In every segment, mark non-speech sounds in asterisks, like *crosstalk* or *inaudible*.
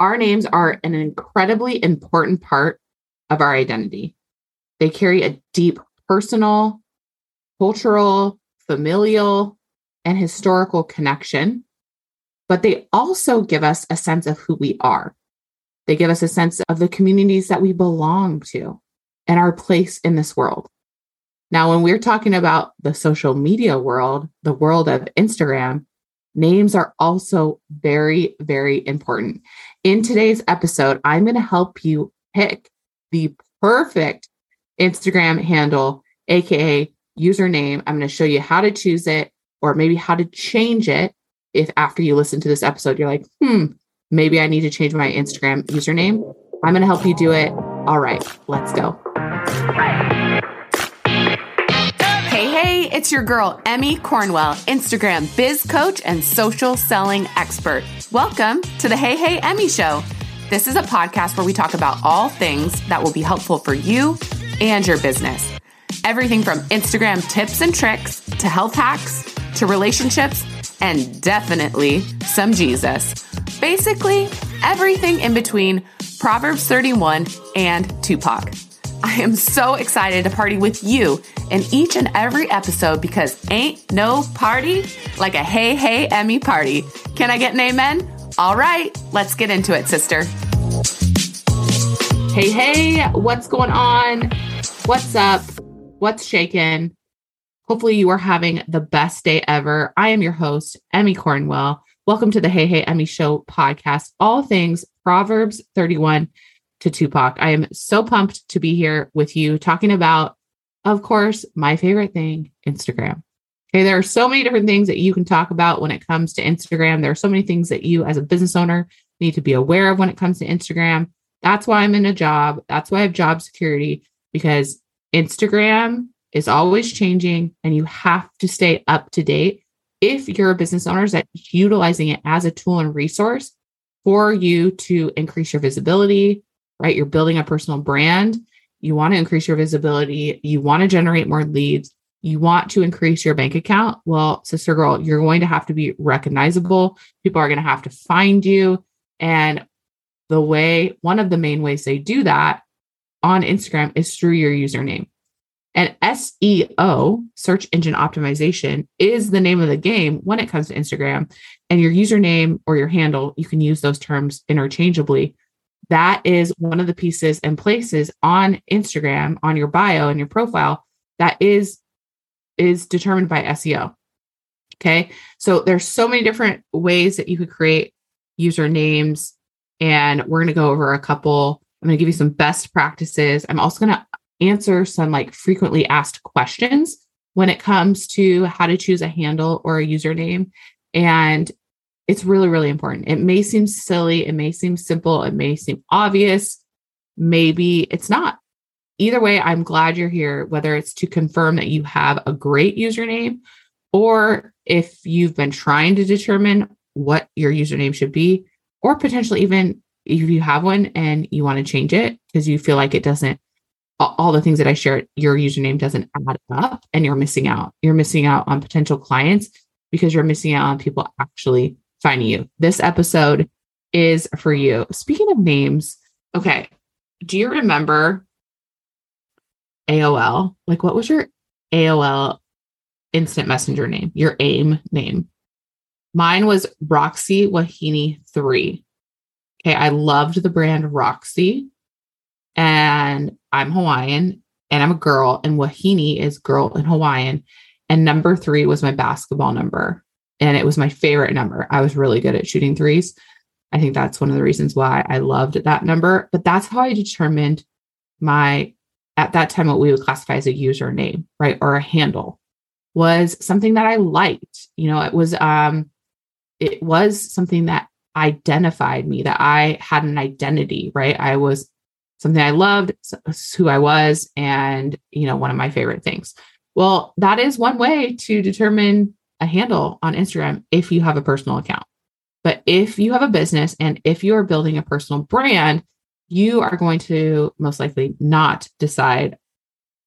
Our names are an incredibly important part of our identity. They carry a deep personal, cultural, familial, and historical connection, but they also give us a sense of who we are. They give us a sense of the communities that we belong to and our place in this world. Now, when we're talking about the social media world, the world of Instagram, names are also very, very important. In today's episode, I'm going to help you pick the perfect Instagram handle, AKA username. I'm going to show you how to choose it or maybe how to change it. If after you listen to this episode, you're like, hmm, maybe I need to change my Instagram username. I'm going to help you do it. All right, let's go. It's your girl, Emmy Cornwell, Instagram biz coach and social selling expert. Welcome to the Hey, Hey, Emmy Show. This is a podcast where we talk about all things that will be helpful for you and your business. Everything from Instagram tips and tricks to health hacks to relationships and definitely some Jesus. Basically, everything in between Proverbs 31 and Tupac. I am so excited to party with you in each and every episode because ain't no party like a Hey Hey Emmy party. Can I get an amen? All right, let's get into it, sister. Hey, hey, what's going on? What's up? What's shaking? Hopefully, you are having the best day ever. I am your host, Emmy Cornwell. Welcome to the Hey Hey Emmy Show podcast, all things Proverbs 31 to Tupac. I am so pumped to be here with you talking about, of course, my favorite thing, Instagram. Okay, there are so many different things that you can talk about when it comes to Instagram. There are so many things that you, as a business owner, need to be aware of when it comes to Instagram. That's why I'm in a job. That's why I have job security because Instagram is always changing and you have to stay up to date if you're a business owner that's utilizing it as a tool and resource for you to increase your visibility, right? You're building a personal brand. You want to increase your visibility. You want to generate more leads. You want to increase your bank account. Well, sister girl, you're going to have to be recognizable. People are going to have to find you. And the way, one of the main ways they do that on Instagram is through your username. And SEO, search engine optimization, is the name of the game when it comes to Instagram. And your username or your handle, you can use those terms interchangeably. That is one of the pieces and places on Instagram, on your bio and your profile that is is determined by SEO. Okay. So there's so many different ways that you could create usernames. And we're going to go over a couple. I'm going to give you some best practices. I'm also going to answer some like frequently asked questions when it comes to how to choose a handle or a username. And it's really, really important. It may seem silly, it may seem simple, it may seem obvious, maybe it's not. Either way, I'm glad you're here, whether it's to confirm that you have a great username or if you've been trying to determine what your username should be, or potentially even if you have one and you want to change it because you feel like it doesn't all the things that I shared, your username doesn't add up and you're missing out. You're missing out on potential clients because you're missing out on people actually finding you. This episode is for you. Speaking of names, okay, do you remember AOL? Like, what was your AOL instant messenger name, your AIM name? Mine was Roxy Wahine 3. Okay, I loved the brand Roxy and I'm Hawaiian and I'm a girl, and Wahine is girl in Hawaiian. And number three was my basketball number. And it was my favorite number. I was really good at shooting threes. I think that's one of the reasons why I loved that number. But that's how I determined my, at that time, what we would classify as a username, right? Or a handle was something that I liked. You know, it was, um, it was something that identified me, that I had an identity, right? I was something I loved, who I was, and you know, one of my favorite things. Well, that is one way to determine a handle on Instagram if you have a personal account. But if you have a business and if you are building a personal brand, you are going to most likely not decide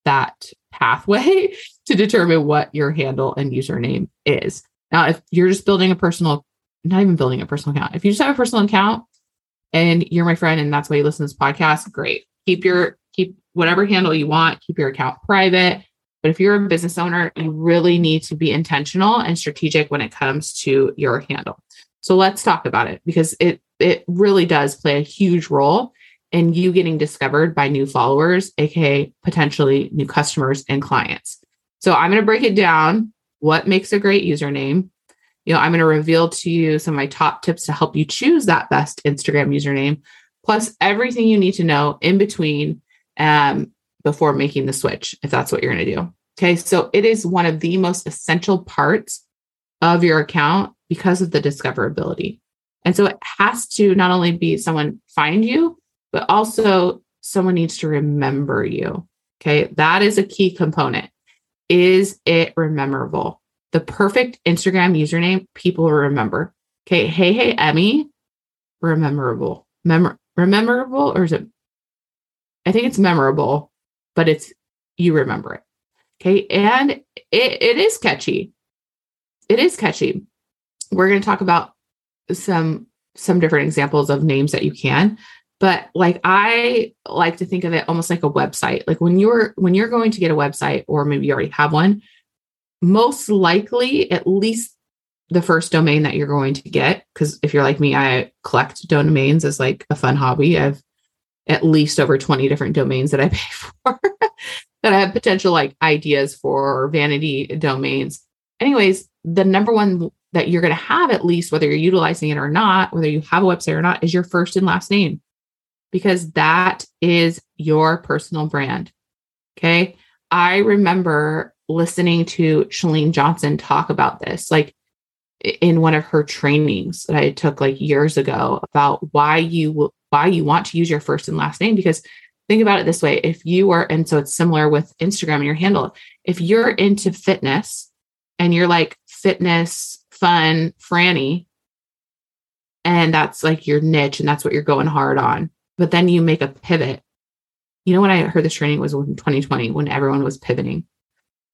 that pathway *laughs* to determine what your handle and username is. Now, if you're just building a personal, not even building a personal account, if you just have a personal account and you're my friend and that's why you listen to this podcast, great. Keep your keep whatever handle you want, keep your account private. But if you're a business owner, you really need to be intentional and strategic when it comes to your handle. So let's talk about it because it it really does play a huge role in you getting discovered by new followers, aka potentially new customers and clients. So I'm going to break it down what makes a great username. You know, I'm going to reveal to you some of my top tips to help you choose that best Instagram username, plus everything you need to know in between um, before making the switch, if that's what you're going to do. Okay. So it is one of the most essential parts of your account because of the discoverability. And so it has to not only be someone find you, but also someone needs to remember you. Okay. That is a key component. Is it rememberable? The perfect Instagram username people remember. Okay. Hey, hey, Emmy, rememberable. Mem- rememberable, or is it? I think it's memorable, but it's you remember it. Okay. And it, it is catchy. It is catchy. We're going to talk about some some different examples of names that you can but like i like to think of it almost like a website like when you're when you're going to get a website or maybe you already have one most likely at least the first domain that you're going to get because if you're like me i collect domains as like a fun hobby i've at least over 20 different domains that i *laughs* pay for that i have potential like ideas for vanity domains. Anyways the number one that you're going to have at least whether you're utilizing it or not whether you have a website or not is your first and last name. Because that is your personal brand okay? I remember listening to chalene johnson talk about this like in one of her trainings that i took like years ago about why you why you want to use your first and last name because think about it this way if you are and so it's similar with instagram and your handle if you're into fitness and you're like fitness fun Franny. And that's like your niche and that's what you're going hard on. But then you make a pivot. You know, when I heard this training was in 2020 when everyone was pivoting.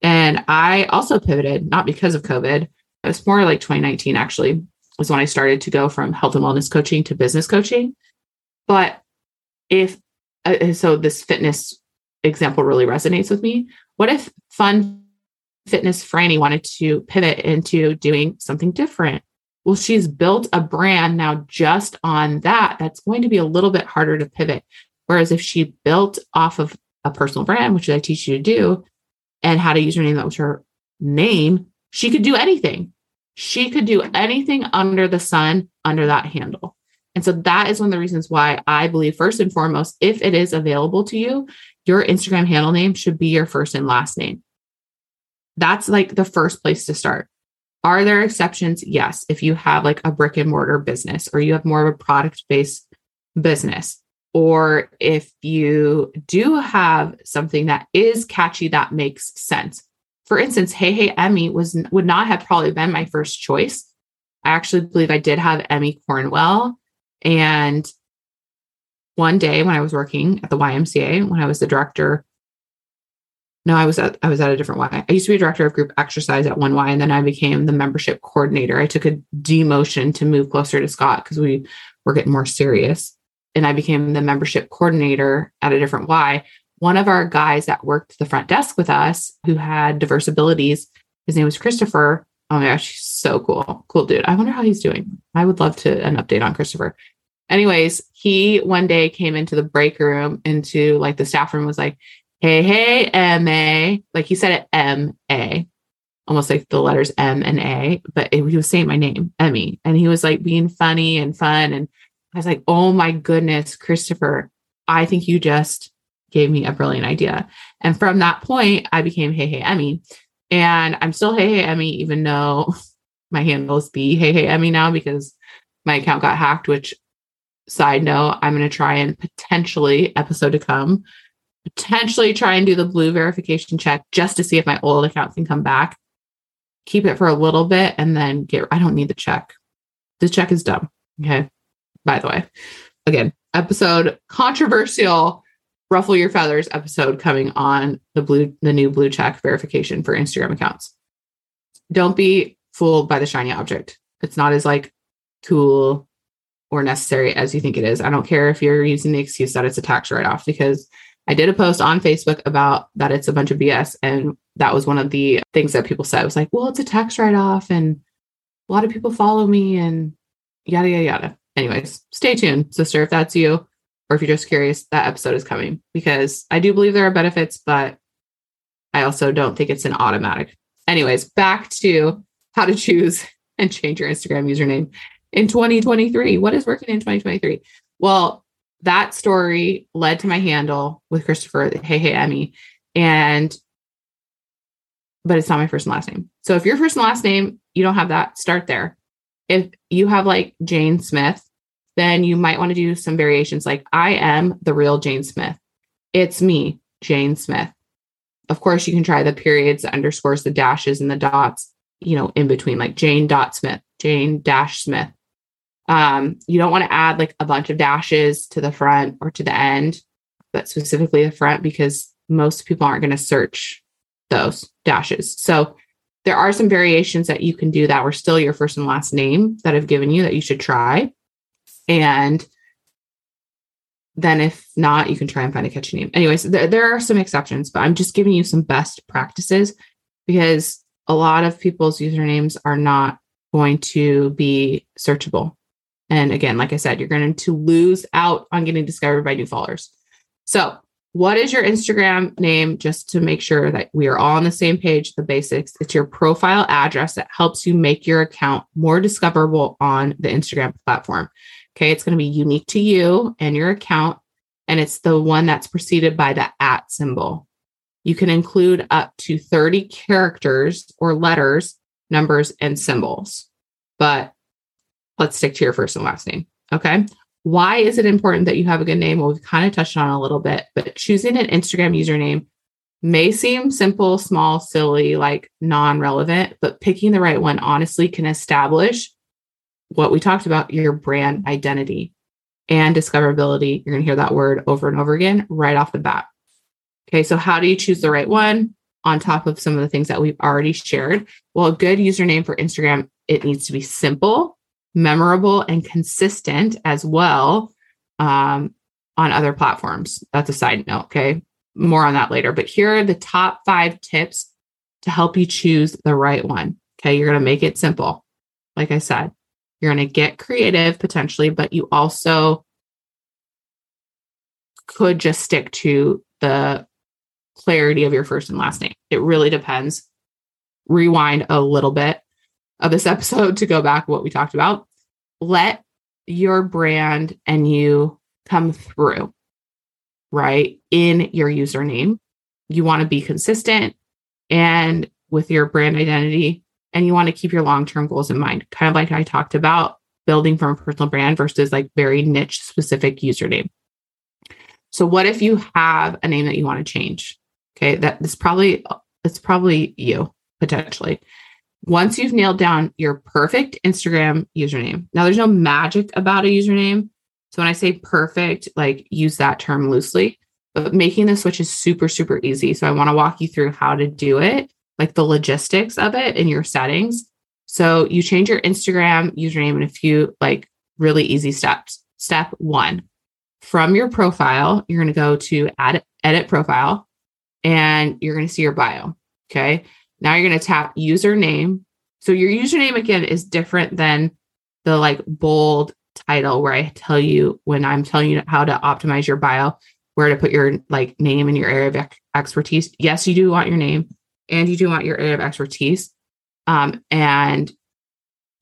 And I also pivoted, not because of COVID. It was more like 2019, actually, was when I started to go from health and wellness coaching to business coaching. But if uh, so, this fitness example really resonates with me. What if fun fitness Franny wanted to pivot into doing something different. Well, she's built a brand now just on that. That's going to be a little bit harder to pivot. Whereas if she built off of a personal brand, which I teach you to do, and had a username that was her name, she could do anything. She could do anything under the sun under that handle. And so that is one of the reasons why I believe, first and foremost, if it is available to you, your Instagram handle name should be your first and last name. That's like the first place to start. Are there exceptions? Yes. If you have like a brick and mortar business or you have more of a product based business, or if you do have something that is catchy that makes sense. For instance, Hey Hey Emmy was would not have probably been my first choice. I actually believe I did have Emmy Cornwell. And one day when I was working at the YMCA, when I was the director no, I was at I was at a different Y. I used to be director of group exercise at one Y, and then I became the membership coordinator. I took a demotion to move closer to Scott because we were getting more serious, and I became the membership coordinator at a different Y. One of our guys that worked the front desk with us, who had diverse abilities, his name was Christopher. Oh my gosh, he's so cool, cool dude. I wonder how he's doing. I would love to an update on Christopher. Anyways, he one day came into the break room, into like the staff room, was like, hey, hey, MA. Like he said it M A, almost like the letters M and A, but it, he was saying my name, Emmy. And he was like being funny and fun. And I was like, oh my goodness, Christopher, I think you just gave me a brilliant idea. And from that point, I became Hey Hey Emmy. And I'm still Hey Hey Emmy, even though *laughs* my handle is B Hey Hey Emmy now because my account got hacked, which side note, I'm going to try and potentially episode to come potentially try and do the blue verification check just to see if my old account can come back. Keep it for a little bit and then get, I don't need the check. The check is dumb. Okay. By the way, again, episode controversial, ruffle your feathers episode coming on the blue, the new blue check verification for Instagram accounts. Don't be fooled by the shiny object. It's not as like cool or necessary as you think it is. I don't care if you're using the excuse that it's a tax write off because I did a post on Facebook about that it's a bunch of BS. And that was one of the things that people said. It was like, well, it's a tax write off and a lot of people follow me and yada, yada, yada. Anyways, stay tuned, sister, if that's you, or if you're just curious, that episode is coming because I do believe there are benefits, but I also don't think it's an automatic. Anyways, back to how to choose *laughs* and change your Instagram username in 2023. What is working in 2023? Well, that story led to my handle with Christopher, Hey Hey Emmy, and but it's not my first and last name. So if your first and last name, you don't have that, start there. If you have like Jane Smith, then you might want to do some variations like I am the real Jane Smith. It's me, Jane Smith. Of course, you can try the periods, the underscores, the dashes, and the dots, you know, in between, like Jane dot Smith, Jane dash Smith. Um, you don't want to add like a bunch of dashes to the front or to the end, but specifically the front because most people aren't going to search those dashes. So there are some variations that you can do that were still your first and last name that I've given you that you should try. And then if not, you can try and find a catchy name. Anyways, there, are some exceptions, but I'm just giving you some best practices because a lot of people's usernames are not going to be searchable. And again, like I said, you're going to lose out on getting discovered by new followers. So, what is your Instagram name? Just to make sure that we are all on the same page, the basics. It's your profile address that helps you make your account more discoverable on the Instagram platform. Okay. It's going to be unique to you and your account. And it's the one that's preceded by the at symbol. You can include up to 30 characters or letters, numbers, and symbols. But let's stick to your first and last name. Okay. Why is it important that you have a good name? Well, we've kind of touched on a little bit, but choosing an Instagram username may seem simple, small, silly, like non relevant, but picking the right one honestly can establish what we talked about your brand identity and discoverability. You're going to hear that word over and over again right off the bat. Okay, so how do you choose the right one on top of some of the things that we've already shared? Well, a good username for Instagram, it needs to be simple memorable and consistent as well um, on other platforms. That's a side note. Okay. More on that later. But here are the top five tips to help you choose the right one. Okay. You're going to make it simple. Like I said, you're going to get creative potentially, but you also could just stick to the clarity of your first and last name. It really depends. Rewind a little bit of this *laughs* episode to go back what we talked about. Let your brand and you come through, right? In your username. You want to be consistent and with your brand identity, and you want to keep your long term goals in mind, kind of like I talked about building from a personal brand versus like very niche specific username. So, what if you have a name that you want to change? Okay, that is probably it's probably you potentially once you've nailed down your perfect Instagram username, now there's no magic about a username. So when I say perfect, like use that term loosely, but making the switch is super, super easy. So I want to walk you through how to do it, like the logistics of it in your settings. So you change your Instagram username in a few like really easy steps. Step one, from your profile, you're going to go to add edit profile and you're going to see your bio. Okay. Now you're going to tap username. So your username again is different than the like bold title where I tell you when I'm telling you how to optimize your bio, where to put your like name and your area of expertise. Yes, you do want your name and you do want your area of expertise. Um, and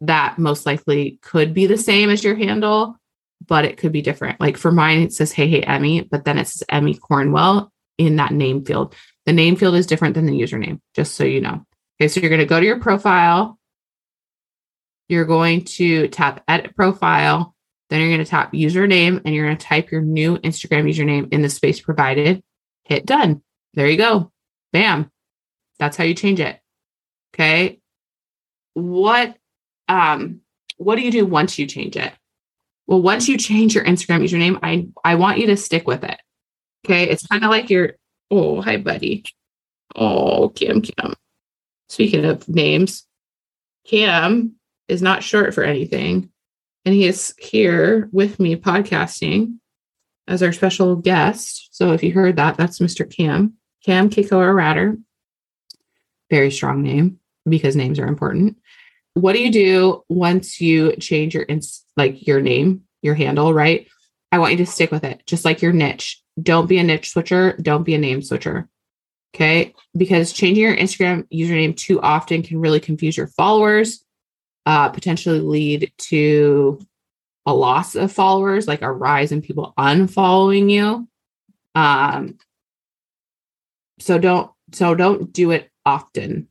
that most likely could be the same as your handle, but it could be different. Like for mine, it says, Hey, hey, Emmy, but then it says Emmy Cornwell in that name field. The name field is different than the username, just so you know. Okay, so you're going to go to your profile. You're going to tap edit profile. Then you're going to tap username and you're going to type your new Instagram username in the space provided. Hit done. There you go. Bam. That's how you change it. Okay. What um what do you do once you change it? Well, once you change your Instagram username, I I want you to stick with it. Okay? It's kind of like your Oh, hi, buddy. Oh, Kim Kim. Speaking of names, Cam is not short for anything. and he is here with me podcasting as our special guest. So if you heard that, that's Mr. Cam, Cam Kikoa Ratter. Very strong name because names are important. What do you do once you change your ins- like your name, your handle, right? I want you to stick with it, just like your niche. Don't be a niche switcher. Don't be a name switcher. Okay. Because changing your Instagram username too often can really confuse your followers, uh, potentially lead to a loss of followers, like a rise in people unfollowing you. Um, so don't so don't do it often,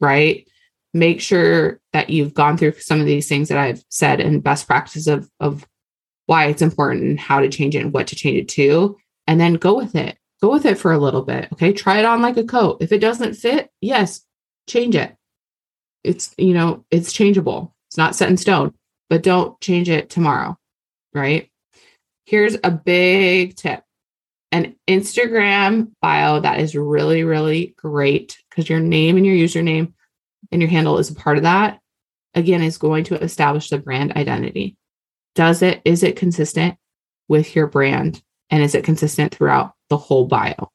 right? Make sure that you've gone through some of these things that I've said and best practices of of why it's important and how to change it and what to change it to, and then go with it. Go with it for a little bit. Okay. Try it on like a coat. If it doesn't fit, yes, change it. It's, you know, it's changeable. It's not set in stone, but don't change it tomorrow. Right. Here's a big tip an Instagram bio that is really, really great because your name and your username and your handle is a part of that. Again, is going to establish the brand identity. Does it, is it consistent with your brand? And is it consistent throughout the whole bio?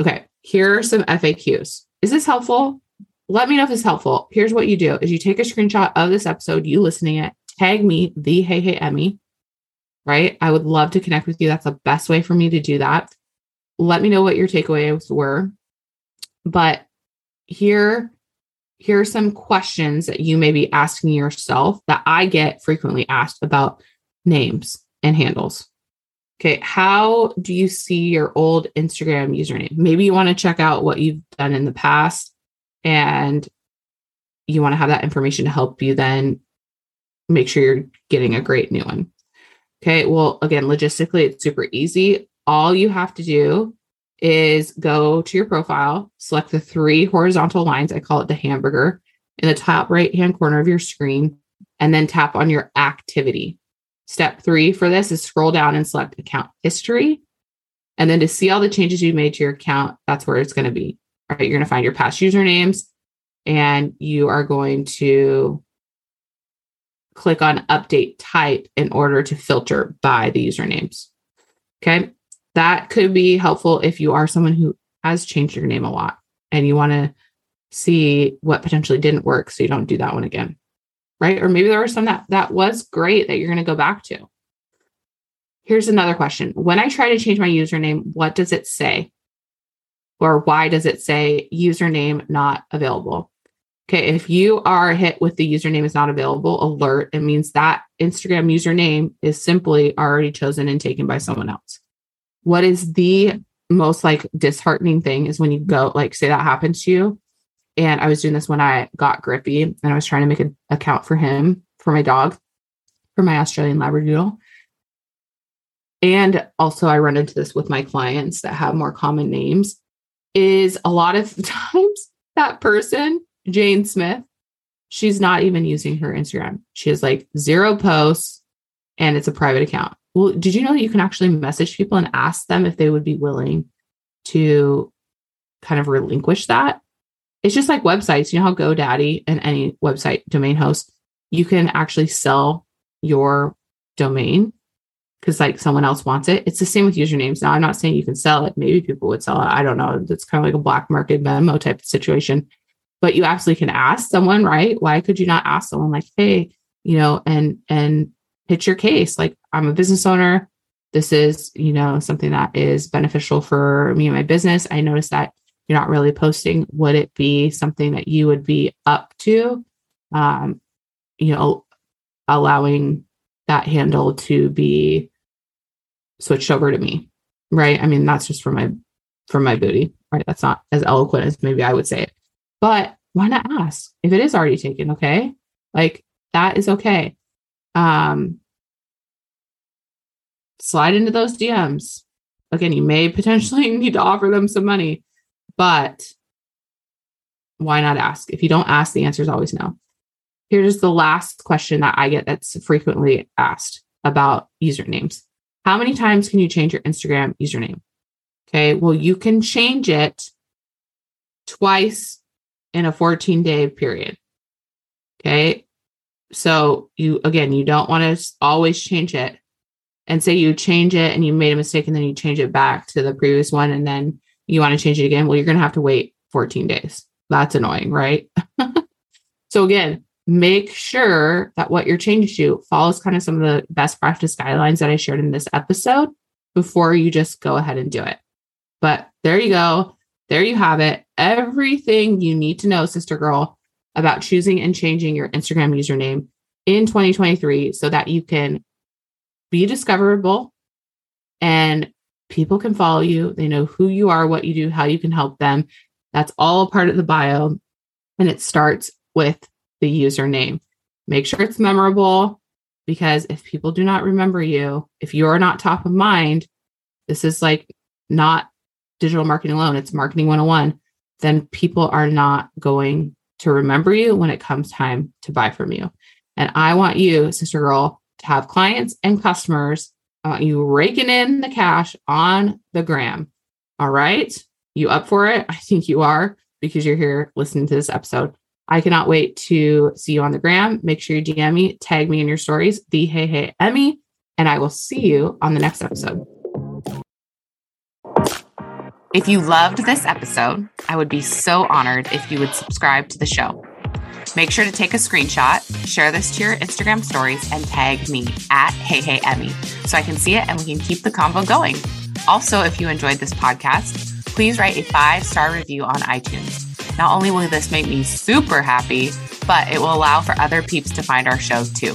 Okay, here are some FAQs. Is this helpful? Let me know if it's helpful. Here's what you do is you take a screenshot of this episode, you listening it, tag me, the Hey Hey Emmy, right? I would love to connect with you. That's the best way for me to do that. Let me know what your takeaways were. But here, here are some questions that you may be asking yourself that I get frequently asked about names and handles. Okay, how do you see your old Instagram username? Maybe you want to check out what you've done in the past and you want to have that information to help you then make sure you're getting a great new one. Okay, well, again, logistically, it's super easy. All you have to do is go to your profile, select the three horizontal lines. I call it the hamburger in the top right hand corner of your screen, and then tap on your activity. Step three for this is scroll down and select account history. And then to see all the changes you made to your account, that's where it's going to be. All right. You're going to find your past usernames and you are going to click on update type in order to filter by the usernames. Okay. That could be helpful if you are someone who has changed your name a lot and you want to see what potentially didn't work so you don't do that one again right? Or maybe there was some that that was great that you're going to go back to. Here's another question. When I try to change my username, what does it say? Or why does it say username not available? Okay, if you are hit with the username is not available alert, it means that Instagram username is simply already chosen and taken by someone else. What is the most like disheartening thing is when you go like say that happens to you and I was doing this when I got Grippy and I was trying to make an account for him, for my dog, for my Australian Labradoodle. And also, I run into this with my clients that have more common names. Is a lot of *laughs* times that person, Jane Smith, she's not even using her Instagram. She has like zero posts and it's a private account. Well, did you know that you can actually message people and ask them if they would be willing to kind of relinquish that? it's just like websites. You know how GoDaddy and any website domain host, you can actually sell your domain because like someone else wants it. It's the same with usernames. Now, I'm not saying you can sell it. Maybe people would sell it. I don't know. It's kind of like a black market Venmo type of situation. But you absolutely can ask someone, right? Why could you not ask someone like, hey, you know, and and pitch your case? Like, I'm a business owner. This is, you know, something that is beneficial for me and my business. I noticed that you're not really posting, would it be something that you would be up to? Um, you know, allowing that handle to be switched over to me, right? I mean, that's just for my for my booty, right? That's not as eloquent as maybe I would say it, but why not ask if it is already taken? Okay, like that is okay. Um, slide into those DMs. Again, you may potentially *laughs* need to offer them some money but why not ask? If you don't ask, the answer is always no. Here's the last question that I get that's frequently asked about usernames. How many times can you change your Instagram username? Okay, well, you can change it twice in a 14 day period. Okay, So you again, you don't want to always change it. And say you change it and you made a mistake and then you change it back to the previous one and then you want to change it again. Well, you're going to have to wait 14 days. That's annoying, right? *laughs* so again, make sure that what you're changing to follows kind of some of the best practice guidelines that I shared in this episode before you just go ahead and do it. But there you go. There you have it. Everything you need to know, sister girl, about choosing and changing your Instagram username in 2023 so that you can be discoverable and people can follow you. They know who you are, what you do, how you can help them. That's all part of the bio. And it starts with the username. Make sure it's memorable because if people do not remember you, if you're not top of mind, this is like not digital marketing alone, it's marketing 101, then people are not going to remember you when it comes time to buy from you. And I want you, sister girl, to have clients and customers. I want you raking in the cash on the gram. All right. You up for it? *laughs* I think you are because you're here listening to this episode. I cannot wait to see you on the gram. Make sure you DM me, tag me in your stories, the Hey Hey Emmy, and I will see you on the next episode. If you loved this episode, I would be so honored if you would subscribe to the show. Make sure to take a screenshot, share this to your Instagram stories, and tag me at Hey Hey Emmy so I can see it and we can keep the convo going. Also, if you enjoyed this podcast, please write a five star review on iTunes. Not only will this make me super happy, but it will allow for other peeps to find our show too.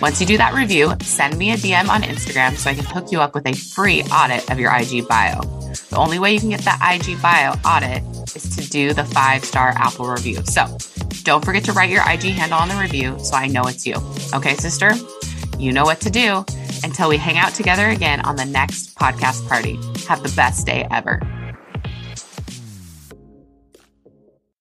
Once you do that review, send me a DM on Instagram so I can hook you up with a free audit of your IG bio. The only way you can get that IG bio audit is to do the five star Apple review. So don't forget to write your IG handle on the review so I know it's you. Okay, sister? You know what to do. Until we hang out together again on the next podcast party, have the best day ever.